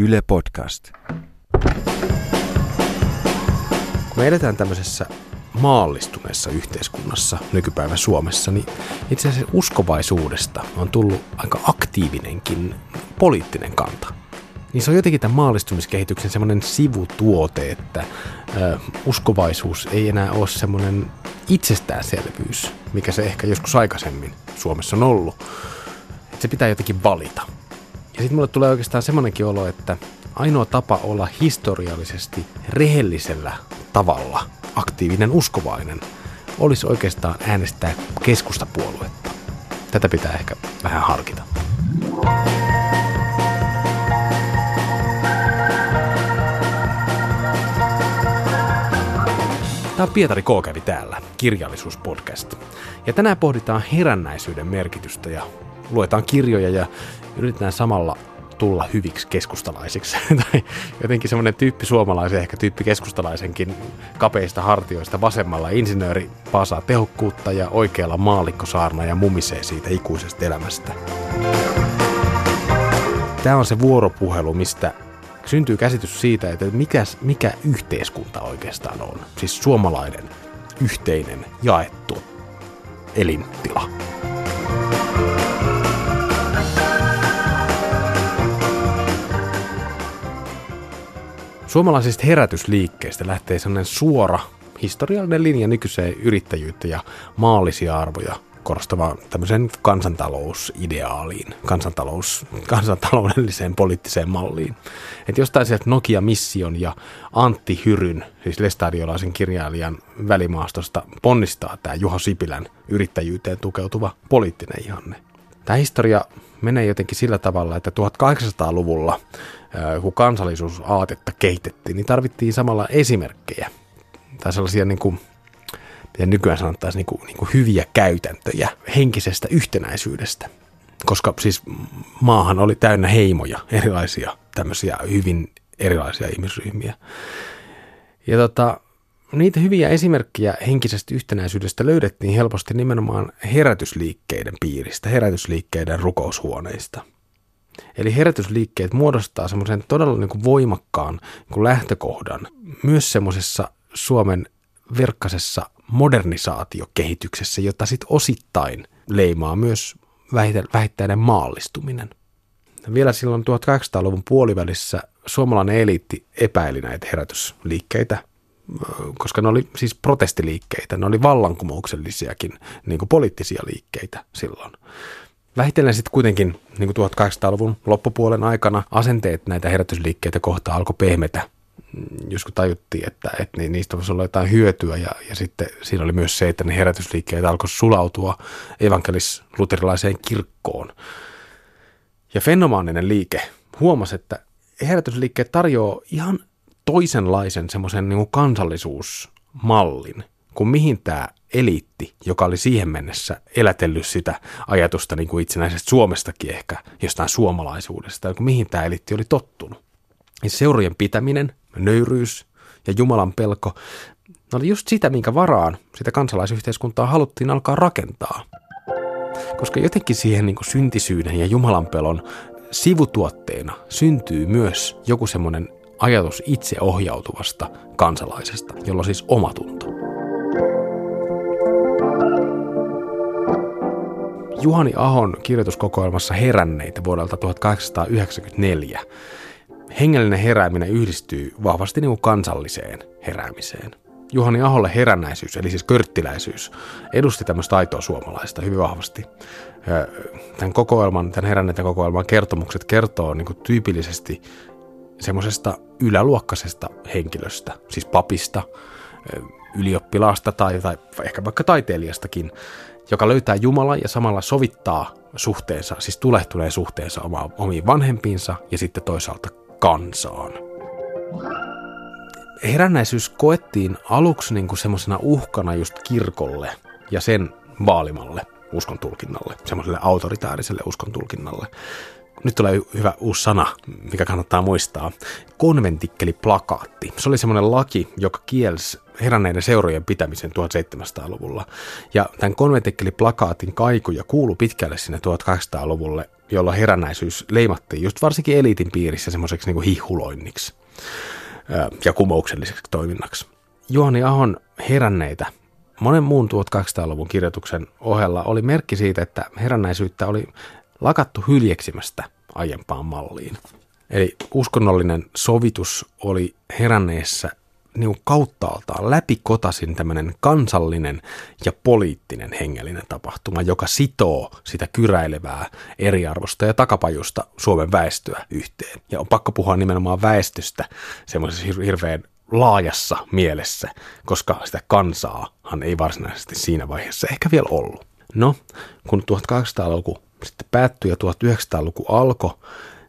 Yle Podcast. Kun me eletään tämmöisessä maallistuneessa yhteiskunnassa nykypäivän Suomessa, niin itse asiassa uskovaisuudesta on tullut aika aktiivinenkin poliittinen kanta. Niin se on jotenkin tämän maallistumiskehityksen semmoinen sivutuote, että ö, uskovaisuus ei enää ole semmoinen itsestäänselvyys, mikä se ehkä joskus aikaisemmin Suomessa on ollut. Että se pitää jotenkin valita. Ja sitten mulle tulee oikeastaan semmoinenkin olo, että ainoa tapa olla historiallisesti rehellisellä tavalla aktiivinen uskovainen olisi oikeastaan äänestää keskustapuoluetta. Tätä pitää ehkä vähän harkita. Tämä on Pietari K. kävi täällä, kirjallisuuspodcast. Ja tänään pohditaan herännäisyyden merkitystä ja luetaan kirjoja ja yritetään samalla tulla hyviksi keskustalaisiksi. tai jotenkin semmoinen tyyppi suomalaisen, ehkä tyyppi keskustalaisenkin kapeista hartioista vasemmalla insinööri pasaa tehokkuutta ja oikealla maallikko saarna ja mumisee siitä ikuisesta elämästä. Tämä on se vuoropuhelu, mistä syntyy käsitys siitä, että mikä, mikä yhteiskunta oikeastaan on. Siis suomalainen yhteinen jaettu elintila. Suomalaisista herätysliikkeistä lähtee sellainen suora historiallinen linja nykyiseen yrittäjyyttä ja maallisia arvoja korostavaan tämmöiseen kansantalousideaaliin, kansantalous, kansantaloudelliseen poliittiseen malliin. Että jostain sieltä Nokia Mission ja Antti Hyryn, siis lestadiolaisen kirjailijan välimaastosta, ponnistaa tämä Juho Sipilän yrittäjyyteen tukeutuva poliittinen ihanne. Tämä historia menee jotenkin sillä tavalla, että 1800-luvulla, kun kansallisuusaatetta kehitettiin, niin tarvittiin samalla esimerkkejä tai sellaisia niin kuin, miten nykyään sanottaisiin, niin kuin, niin kuin hyviä käytäntöjä henkisestä yhtenäisyydestä. Koska siis maahan oli täynnä heimoja, erilaisia tämmöisiä hyvin erilaisia ihmisryhmiä. Ja tota, niitä hyviä esimerkkejä henkisestä yhtenäisyydestä löydettiin helposti nimenomaan herätysliikkeiden piiristä, herätysliikkeiden rukoushuoneista. Eli herätysliikkeet muodostaa semmoisen todella niin kuin voimakkaan niin kuin lähtökohdan myös semmoisessa Suomen verkkasessa modernisaatiokehityksessä, jota sitten osittain leimaa myös vähittäinen maallistuminen. Vielä silloin 1800-luvun puolivälissä suomalainen eliitti epäili näitä herätysliikkeitä koska ne oli siis protestiliikkeitä, ne oli vallankumouksellisiakin niin kuin poliittisia liikkeitä silloin. Vähitellen sitten kuitenkin niin kuin 1800-luvun loppupuolen aikana asenteet näitä herätysliikkeitä kohtaan alkoi pehmetä, just kun tajuttiin, että, että niistä voisi olla jotain hyötyä ja, ja sitten siinä oli myös se, että ne herätysliikkeet alkoi sulautua evankelis-luterilaiseen kirkkoon. Ja fenomaaninen liike huomasi, että herätysliikkeet tarjoaa ihan toisenlaisen semmoisen niin kansallisuusmallin kuin mihin tämä eliitti, joka oli siihen mennessä elätellyt sitä ajatusta niin kuin itsenäisestä Suomestakin ehkä, jostain suomalaisuudesta, kuin mihin tämä eliitti oli tottunut. Ja seurojen pitäminen, nöyryys ja Jumalan pelko, ne oli just sitä, minkä varaan sitä kansalaisyhteiskuntaa haluttiin alkaa rakentaa. Koska jotenkin siihen niin kuin syntisyyden ja Jumalan pelon sivutuotteena syntyy myös joku semmoinen ajatus itseohjautuvasta kansalaisesta, jolla siis omatunto. Juhani Ahon kirjoituskokoelmassa Heränneitä vuodelta 1894 hengellinen herääminen yhdistyy vahvasti niin kuin kansalliseen heräämiseen. Juhani Aholle herännäisyys, eli siis körttiläisyys, edusti tämmöistä aitoa suomalaista hyvin vahvasti. Tämän kokoelman, tämän heränneiden kokoelman kertomukset kertoo niin kuin tyypillisesti semmoisesta yläluokkaisesta henkilöstä, siis papista, ylioppilaasta tai, tai ehkä vaikka taiteilijastakin, joka löytää Jumalan ja samalla sovittaa suhteensa, siis tulehtuneen suhteensa oma, omiin vanhempiinsa ja sitten toisaalta kansaan. Herännäisyys koettiin aluksi niin kuin semmoisena uhkana just kirkolle ja sen vaalimalle uskontulkinnalle, semmoiselle autoritaariselle uskontulkinnalle. Nyt tulee hyvä uusi sana, mikä kannattaa muistaa, konventikkeliplakaatti. Se oli semmoinen laki, joka kielsi heränneiden seurojen pitämisen 1700-luvulla. Ja tämän konventikkeliplakaatin kaikuja kuulu pitkälle sinne 1800-luvulle, jolla herännäisyys leimattiin just varsinkin eliitin piirissä semmoiseksi niin hihuloinniksi ja kumoukselliseksi toiminnaksi. Juhani Ahon heränneitä monen muun 1800-luvun kirjoituksen ohella oli merkki siitä, että herännäisyyttä oli lakattu hyljeksimästä aiempaan malliin. Eli uskonnollinen sovitus oli heränneessä niin kauttaaltaan läpikotasin tämmöinen kansallinen ja poliittinen hengellinen tapahtuma, joka sitoo sitä kyräilevää eriarvosta ja takapajusta Suomen väestöä yhteen. Ja on pakko puhua nimenomaan väestöstä semmoisessa hirveän laajassa mielessä, koska sitä kansaahan ei varsinaisesti siinä vaiheessa ehkä vielä ollut. No, kun 1800-luku sitten päättyi ja 1900-luku alkoi,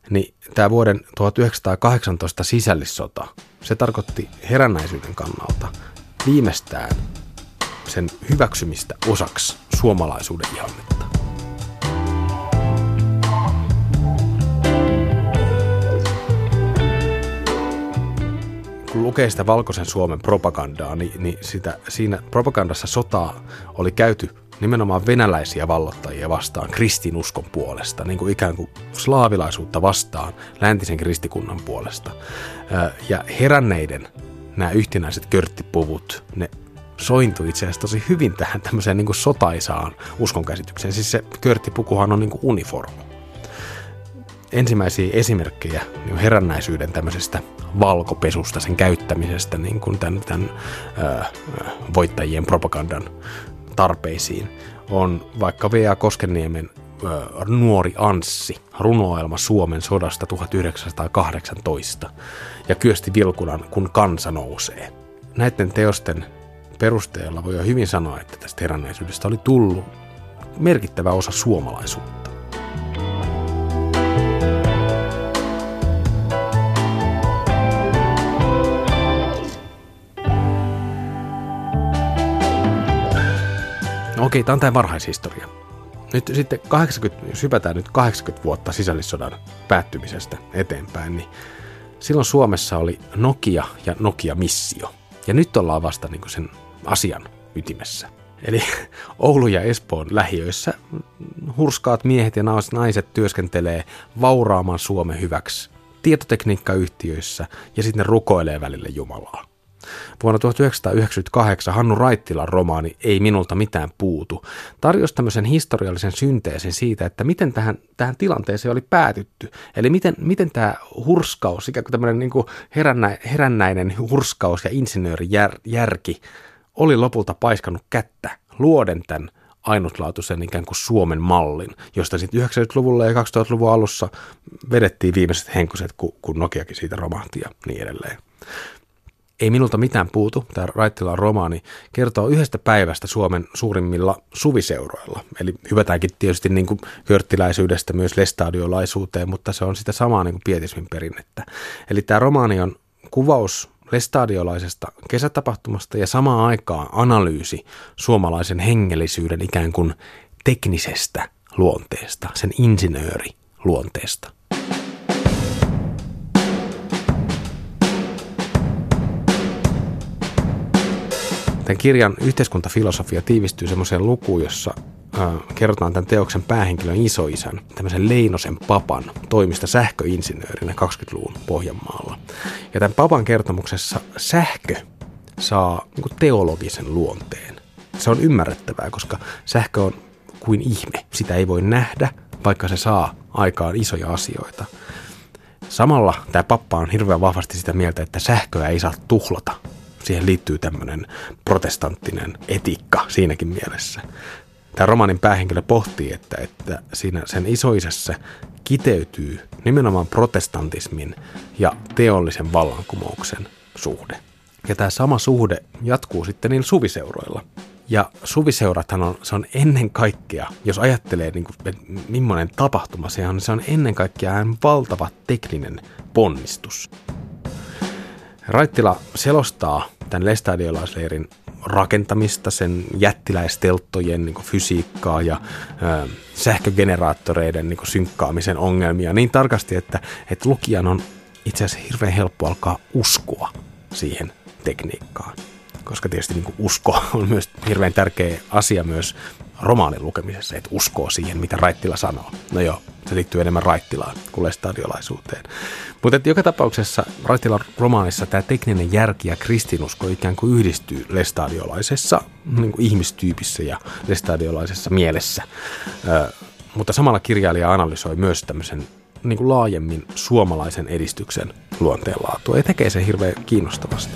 niin tämä vuoden 1918 sisällissota, se tarkoitti herännäisyyden kannalta viimeistään sen hyväksymistä osaksi suomalaisuuden ihannetta. kun lukee sitä valkoisen Suomen propagandaa, niin, niin sitä, siinä propagandassa sotaa oli käyty nimenomaan venäläisiä vallottajia vastaan kristinuskon puolesta, niin kuin ikään kuin slaavilaisuutta vastaan läntisen kristikunnan puolesta. Ja heränneiden nämä yhtenäiset körttipuvut, ne sointui itse asiassa tosi hyvin tähän tämmöiseen niin kuin sotaisaan uskonkäsitykseen. Siis se körttipukuhan on niin kuin uniformu. Ensimmäisiä esimerkkejä niin herännäisyyden tämmöisestä valkopesusta, sen käyttämisestä niin kuin tämän, tämän ö, voittajien propagandan tarpeisiin on vaikka V.A. Koskenniemen Nuori Anssi, runoelma Suomen sodasta 1918 ja Kyösti Vilkunan Kun kansa nousee. Näiden teosten perusteella voi jo hyvin sanoa, että tästä heränneisyydestä oli tullut merkittävä osa suomalaisuutta. Okei, tämä on tämä varhaishistoria. Nyt sitten 80, jos hypätään nyt 80 vuotta sisällissodan päättymisestä eteenpäin, niin silloin Suomessa oli Nokia ja Nokia-missio. Ja nyt ollaan vasta niin sen asian ytimessä. Eli Oulu ja Espoon lähiöissä hurskaat miehet ja naiset työskentelee vauraaman Suomen hyväksi tietotekniikkayhtiöissä ja sitten rukoilee välille Jumalaa. Vuonna 1998 Hannu Raittilan romaani Ei minulta mitään puutu tarjosi tämmöisen historiallisen synteesin siitä, että miten tähän, tähän tilanteeseen oli päätytty. Eli miten, miten tämä hurskaus, ikään kuin tämmöinen niin kuin herännä, herännäinen hurskaus ja insinöörijärki oli lopulta paiskannut kättä luoden tämän ainutlaatuisen ikään kuin Suomen mallin, josta sitten 90-luvulla ja 2000-luvun alussa vedettiin viimeiset henkuset, kun, kun Nokiakin siitä romahti ja niin edelleen. Ei minulta mitään puutu, tämä Raittilan romaani kertoo yhdestä päivästä Suomen suurimmilla suviseuroilla. Eli hyvätäänkin tietysti niin kuin körttiläisyydestä myös lestadiolaisuuteen, mutta se on sitä samaa niin kuin pietismin perinnettä. Eli tämä romaani on kuvaus lestadiolaisesta kesätapahtumasta ja samaan aikaan analyysi suomalaisen hengellisyyden ikään kuin teknisestä luonteesta, sen insinööriluonteesta. Tämän kirjan yhteiskuntafilosofia tiivistyy semmoiseen lukuun, jossa äh, kerrotaan tämän teoksen päähenkilön isoisän, tämmöisen Leinosen papan, toimista sähköinsinöörinä 20-luvun Pohjanmaalla. Ja tämän papan kertomuksessa sähkö saa niin teologisen luonteen. Se on ymmärrettävää, koska sähkö on kuin ihme. Sitä ei voi nähdä, vaikka se saa aikaan isoja asioita. Samalla tämä pappa on hirveän vahvasti sitä mieltä, että sähköä ei saa tuhlata siihen liittyy tämmöinen protestanttinen etiikka siinäkin mielessä. Tämä romanin päähenkilö pohtii, että, että siinä sen isoisessa kiteytyy nimenomaan protestantismin ja teollisen vallankumouksen suhde. Ja tämä sama suhde jatkuu sitten niin suviseuroilla. Ja suviseurathan on, se on ennen kaikkea, jos ajattelee niin kuin, että millainen tapahtuma se on, se on ennen kaikkea valtava tekninen ponnistus. Raittila selostaa tämän lestadiolaisleirin rakentamista, sen jättiläistelttojen niin fysiikkaa ja ö, sähkögeneraattoreiden niin synkkaamisen ongelmia niin tarkasti, että, että lukijan on itse asiassa hirveän helppo alkaa uskoa siihen tekniikkaan. Koska tietysti niin usko on myös hirveän tärkeä asia myös romaanin lukemisessa, että uskoo siihen, mitä Raittila sanoo. No joo, se liittyy enemmän Raittilaan kuin lestadiolaisuuteen. Mutta joka tapauksessa Raittilan romaanissa tämä tekninen järki ja kristinusko ikään kuin yhdistyy lestadiolaisessa niin kuin ihmistyypissä ja lestadiolaisessa mielessä. Ö, mutta samalla kirjailija analysoi myös tämmöisen niin kuin laajemmin suomalaisen edistyksen luonteenlaatua ja tekee sen hirveän kiinnostavasti.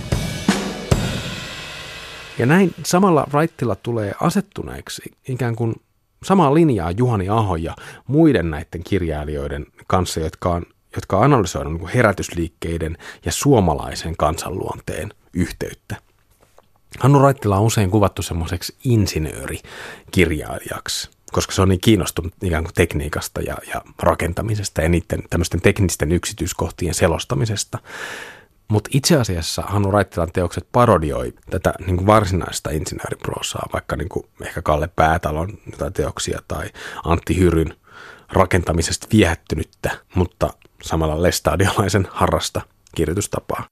Ja näin samalla Raittila tulee asettuneeksi ikään kuin samaa linjaa Juhani Aho ja muiden näiden kirjailijoiden kanssa, jotka on, jotka on analysoinut niin herätysliikkeiden ja suomalaisen kansanluonteen yhteyttä. Hannu Raittila on usein kuvattu semmoiseksi insinöörikirjailijaksi, koska se on niin kiinnostunut ikään kuin tekniikasta ja, ja rakentamisesta ja niiden tämmöisten teknisten yksityiskohtien selostamisesta. Mutta itse asiassa Hannu Raittilan teokset parodioi tätä niin kuin varsinaista insinööriproosaa, vaikka niin kuin ehkä Kalle Päätalon teoksia tai Antti Hyryn rakentamisesta viehättynyttä, mutta samalla lestadiolaisen harrasta kirjoitustapaa.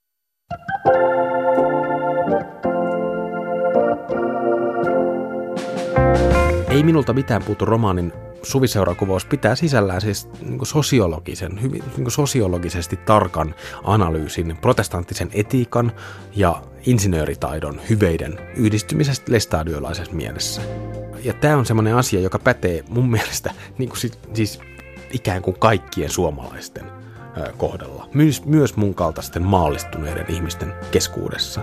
Ei minulta mitään puutu romaanin suviseurakuvaus pitää sisällään siis niin kuin sosiologisen, hyvin niin kuin sosiologisesti tarkan analyysin protestanttisen etiikan ja insinööritaidon hyveiden yhdistymisestä lestadiolaisessa mielessä. Ja tämä on semmoinen asia, joka pätee mun mielestä niin kuin siis, siis ikään kuin kaikkien suomalaisten kohdalla. Myös, myös mun kaltaisten maallistuneiden ihmisten keskuudessa.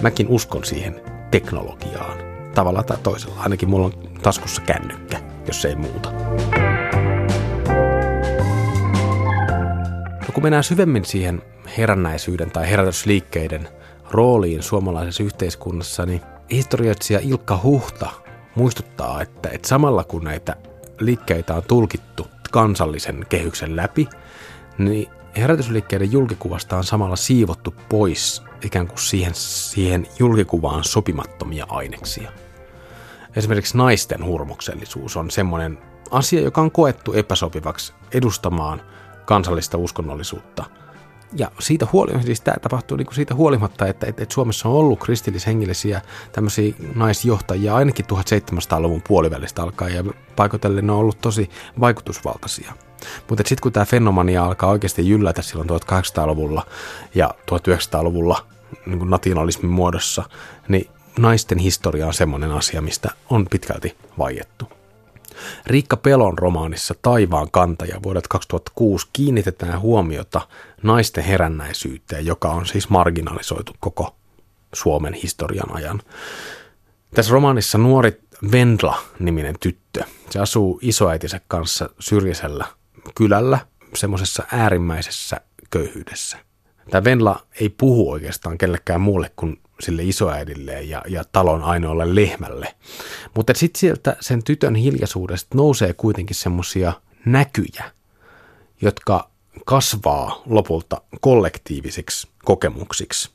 Mäkin uskon siihen teknologiaan. Tavalla tai toisella. Ainakin mulla on taskussa kännykkä jos ei muuta. No kun mennään syvemmin siihen herännäisyyden tai herätysliikkeiden rooliin suomalaisessa yhteiskunnassa, niin historioitsija Ilkka Huhta muistuttaa, että, että samalla kun näitä liikkeitä on tulkittu kansallisen kehyksen läpi, niin herätysliikkeiden julkikuvasta on samalla siivottu pois ikään kuin siihen, siihen julkikuvaan sopimattomia aineksia. Esimerkiksi naisten hurmoksellisuus on semmoinen asia, joka on koettu epäsopivaksi edustamaan kansallista uskonnollisuutta. Ja siitä huolimatta, siis tämä tapahtuu niin kuin siitä huolimatta, että, että, että Suomessa on ollut kristillishengellisiä tämmöisiä naisjohtajia ainakin 1700-luvun puolivälistä alkaen ja paikotellen ne on ollut tosi vaikutusvaltaisia. Mutta sitten kun tämä fenomania alkaa oikeasti jyllätä silloin 1800-luvulla ja 1900-luvulla niin nationalismin muodossa, niin naisten historia on semmoinen asia, mistä on pitkälti vaiettu. Riikka Pelon romaanissa Taivaan kantaja vuodet 2006 kiinnitetään huomiota naisten herännäisyyteen, joka on siis marginalisoitu koko Suomen historian ajan. Tässä romaanissa nuori Vendla-niminen tyttö, se asuu isoäitinsä kanssa syrjäisellä kylällä, semmoisessa äärimmäisessä köyhyydessä. Tämä Venla ei puhu oikeastaan kellekään muulle kuin sille isoäidille ja, ja talon ainoalle lehmälle. Mutta sitten sieltä sen tytön hiljaisuudesta nousee kuitenkin semmoisia näkyjä, jotka kasvaa lopulta kollektiivisiksi kokemuksiksi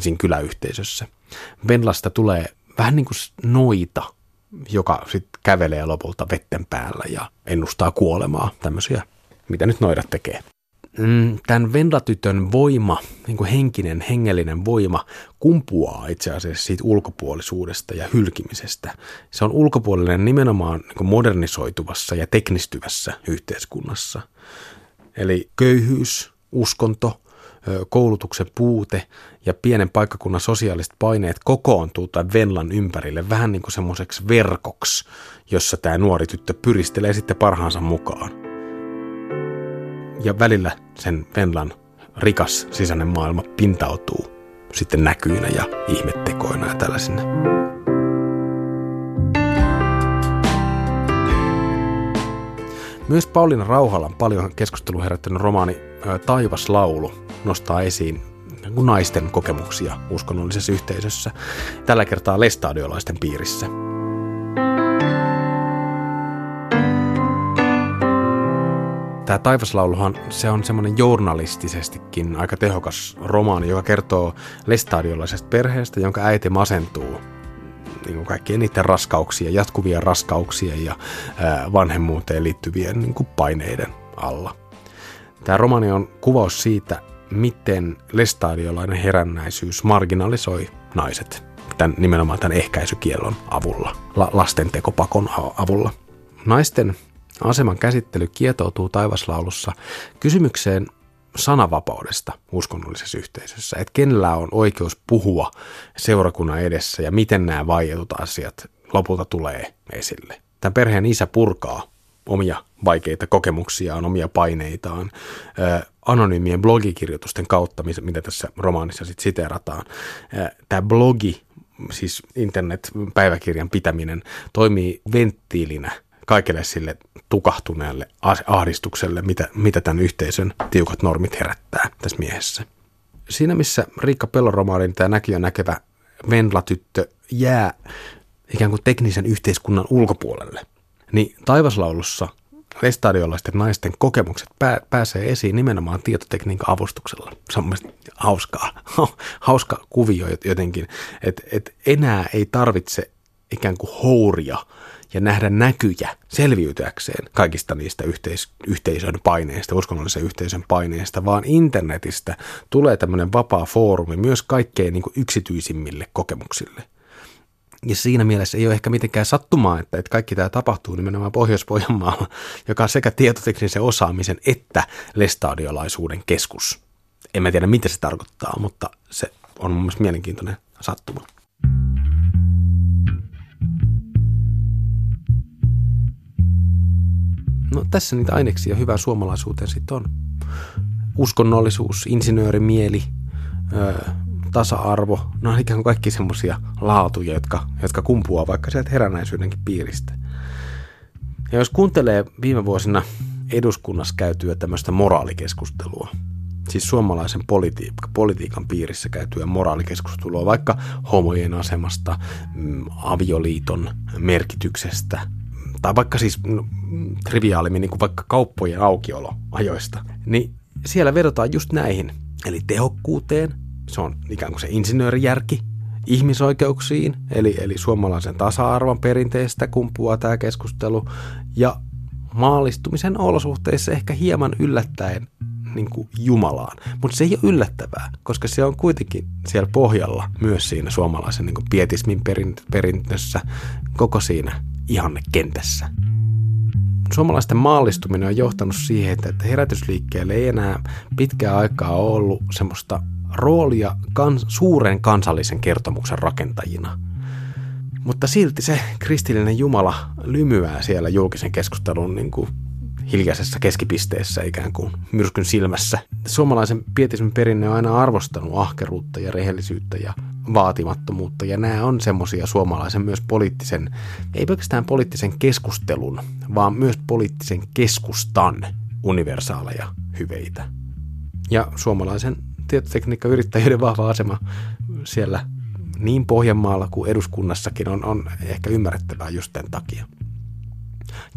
siinä kyläyhteisössä. Venlasta tulee vähän niin kuin noita, joka sitten kävelee lopulta vetten päällä ja ennustaa kuolemaa, tämmöisiä, mitä nyt noidat tekee. Mm, tämän Vendatytön voima, niin kuin henkinen, hengellinen voima, kumpuaa itse asiassa siitä ulkopuolisuudesta ja hylkimisestä. Se on ulkopuolinen nimenomaan niin modernisoituvassa ja teknistyvässä yhteiskunnassa. Eli köyhyys, uskonto, koulutuksen puute ja pienen paikkakunnan sosiaaliset paineet kokoontuu tämän Venlan ympärille vähän niin kuin semmoiseksi verkoksi, jossa tämä nuori tyttö pyristelee sitten parhaansa mukaan ja välillä sen Venlan rikas sisäinen maailma pintautuu sitten näkyinä ja ihmettekoina ja tällaisina. Myös Pauliina Rauhalan paljon keskustelua herättänyt romaani Taivaslaulu nostaa esiin naisten kokemuksia uskonnollisessa yhteisössä, tällä kertaa lestadiolaisten piirissä. Tämä Taivaslauluhan, se on semmoinen journalistisestikin aika tehokas romaani, joka kertoo lestadiolaisesta perheestä, jonka äiti masentuu niin kuin kaikkien niiden raskauksia, jatkuvia raskauksia ja vanhemmuuteen liittyvien niin kuin paineiden alla. Tämä romani on kuvaus siitä, miten lestadiolainen herännäisyys marginalisoi naiset tämän, nimenomaan tämän ehkäisykiellon avulla, la, lastentekopakon avulla. Naisten aseman käsittely kietoutuu taivaslaulussa kysymykseen sanavapaudesta uskonnollisessa yhteisössä, että kenellä on oikeus puhua seurakunnan edessä ja miten nämä vaietut asiat lopulta tulee esille. Tämän perheen isä purkaa omia vaikeita kokemuksiaan, omia paineitaan, anonyymien blogikirjoitusten kautta, mitä tässä romaanissa sitten siterataan. Tämä blogi, siis internet-päiväkirjan pitäminen, toimii venttiilinä kaikille sille tukahtuneelle ahdistukselle, mitä, mitä tämän yhteisön tiukat normit herättää tässä miehessä. Siinä missä Riikka Pellon romaanin tämä näkijä näkevä Venla-tyttö jää ikään kuin teknisen yhteiskunnan ulkopuolelle, niin taivaslaulussa lestadiolaisten naisten kokemukset pää, pääsee esiin nimenomaan tietotekniikan avustuksella. Se on mielestäni hauskaa, hauska kuvio jotenkin, että et enää ei tarvitse ikään kuin houria ja nähdä näkyjä selviytyäkseen kaikista niistä yhteis- yhteisön paineista, uskonnollisen yhteisön paineista, vaan internetistä tulee tämmöinen vapaa foorumi myös kaikkein niin yksityisimmille kokemuksille. Ja siinä mielessä ei ole ehkä mitenkään sattumaa, että, että kaikki tämä tapahtuu nimenomaan Pohjois-Pohjanmaalla, joka on sekä tietoteknisen osaamisen että lestadiolaisuuden keskus. En mä tiedä, mitä se tarkoittaa, mutta se on mun mielestä mielenkiintoinen sattuma. No tässä niitä aineksia hyvää suomalaisuuteen sitten on. Uskonnollisuus, insinöörimieli, öö, tasa-arvo, ne on ikään kuin kaikki semmoisia laatuja, jotka, jotka kumpuaa vaikka sieltä herännäisyydenkin piiristä. Ja jos kuuntelee viime vuosina eduskunnassa käytyä tämmöistä moraalikeskustelua, siis suomalaisen politi- politiikan piirissä käytyä moraalikeskustelua, vaikka homojen asemasta, mm, avioliiton merkityksestä, tai vaikka siis no, triviaalimmin niin kuin vaikka kauppojen aukioloajoista, niin siellä vedotaan just näihin, eli tehokkuuteen, se on ikään kuin se insinöörijärki, ihmisoikeuksiin, eli, eli suomalaisen tasa-arvon perinteestä kumpuaa tämä keskustelu, ja maalistumisen olosuhteissa ehkä hieman yllättäen niin kuin Jumalaan. Mutta se ei ole yllättävää, koska se on kuitenkin siellä pohjalla myös siinä suomalaisen niin kuin pietismin perintössä, koko siinä ihannekentässä. Suomalaisten maallistuminen on johtanut siihen, että herätysliikkeelle ei enää pitkää aikaa ollut semmoista roolia kans, suuren kansallisen kertomuksen rakentajina. Mutta silti se kristillinen Jumala lymyää siellä julkisen keskustelun niin kuin hiljaisessa keskipisteessä ikään kuin myrskyn silmässä. Suomalaisen pietismin perinne on aina arvostanut ahkeruutta ja rehellisyyttä ja vaatimattomuutta ja nämä on semmoisia suomalaisen myös poliittisen, ei pelkästään poliittisen keskustelun, vaan myös poliittisen keskustan universaaleja hyveitä. Ja suomalaisen tietotekniikkayrittäjyyden vahva asema siellä niin Pohjanmaalla kuin eduskunnassakin on, on ehkä ymmärrettävää just tämän takia.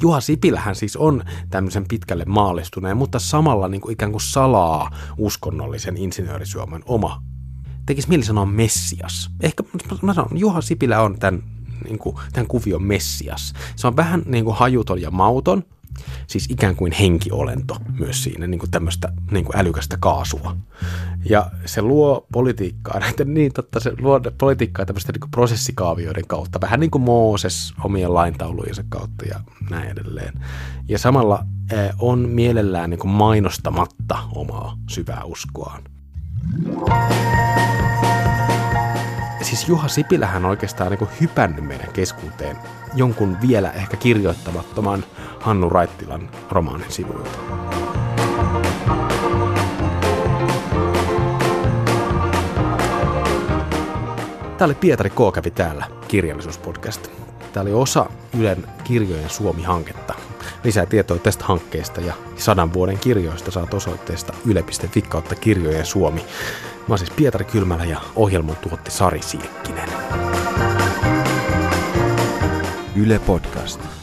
Juha Sipilähän siis on tämmöisen pitkälle maallistuneen, mutta samalla niin kuin ikään kuin salaa uskonnollisen insinöörisuomen oma. Tekisi mieli sanoa Messias. Ehkä mä sanon, Juha Sipilä on tämän, niin kuin, tämän kuvion Messias. Se on vähän niin kuin hajuton ja mauton, siis ikään kuin henkiolento myös siinä, niin kuin tämmöistä niin kuin älykästä kaasua. Ja se luo politiikkaa, näitä, niin totta, se luo politiikkaa tämmöistä niin prosessikaavioiden kautta, vähän niin kuin Mooses omien laintaulujensa kautta ja näin edelleen. Ja samalla eh, on mielellään niin kuin mainostamatta omaa syvää uskoaan. Siis Juha Sipilähän oikeastaan niin hypännyt meidän keskuuteen jonkun vielä ehkä kirjoittamattoman Hannu Raittilan romaanin sivuilta. Tämä oli Pietari K. kävi täällä kirjallisuuspodcast. Tämä oli osa Ylen kirjojen Suomi-hanketta. Lisää tietoa tästä hankkeesta ja sadan vuoden kirjoista saat osoitteesta yle.fi kautta kirjojen Suomi. Mä oon siis Pietari Kylmälä ja ohjelman tuotti Sari Siekkinen. Yle Podcast.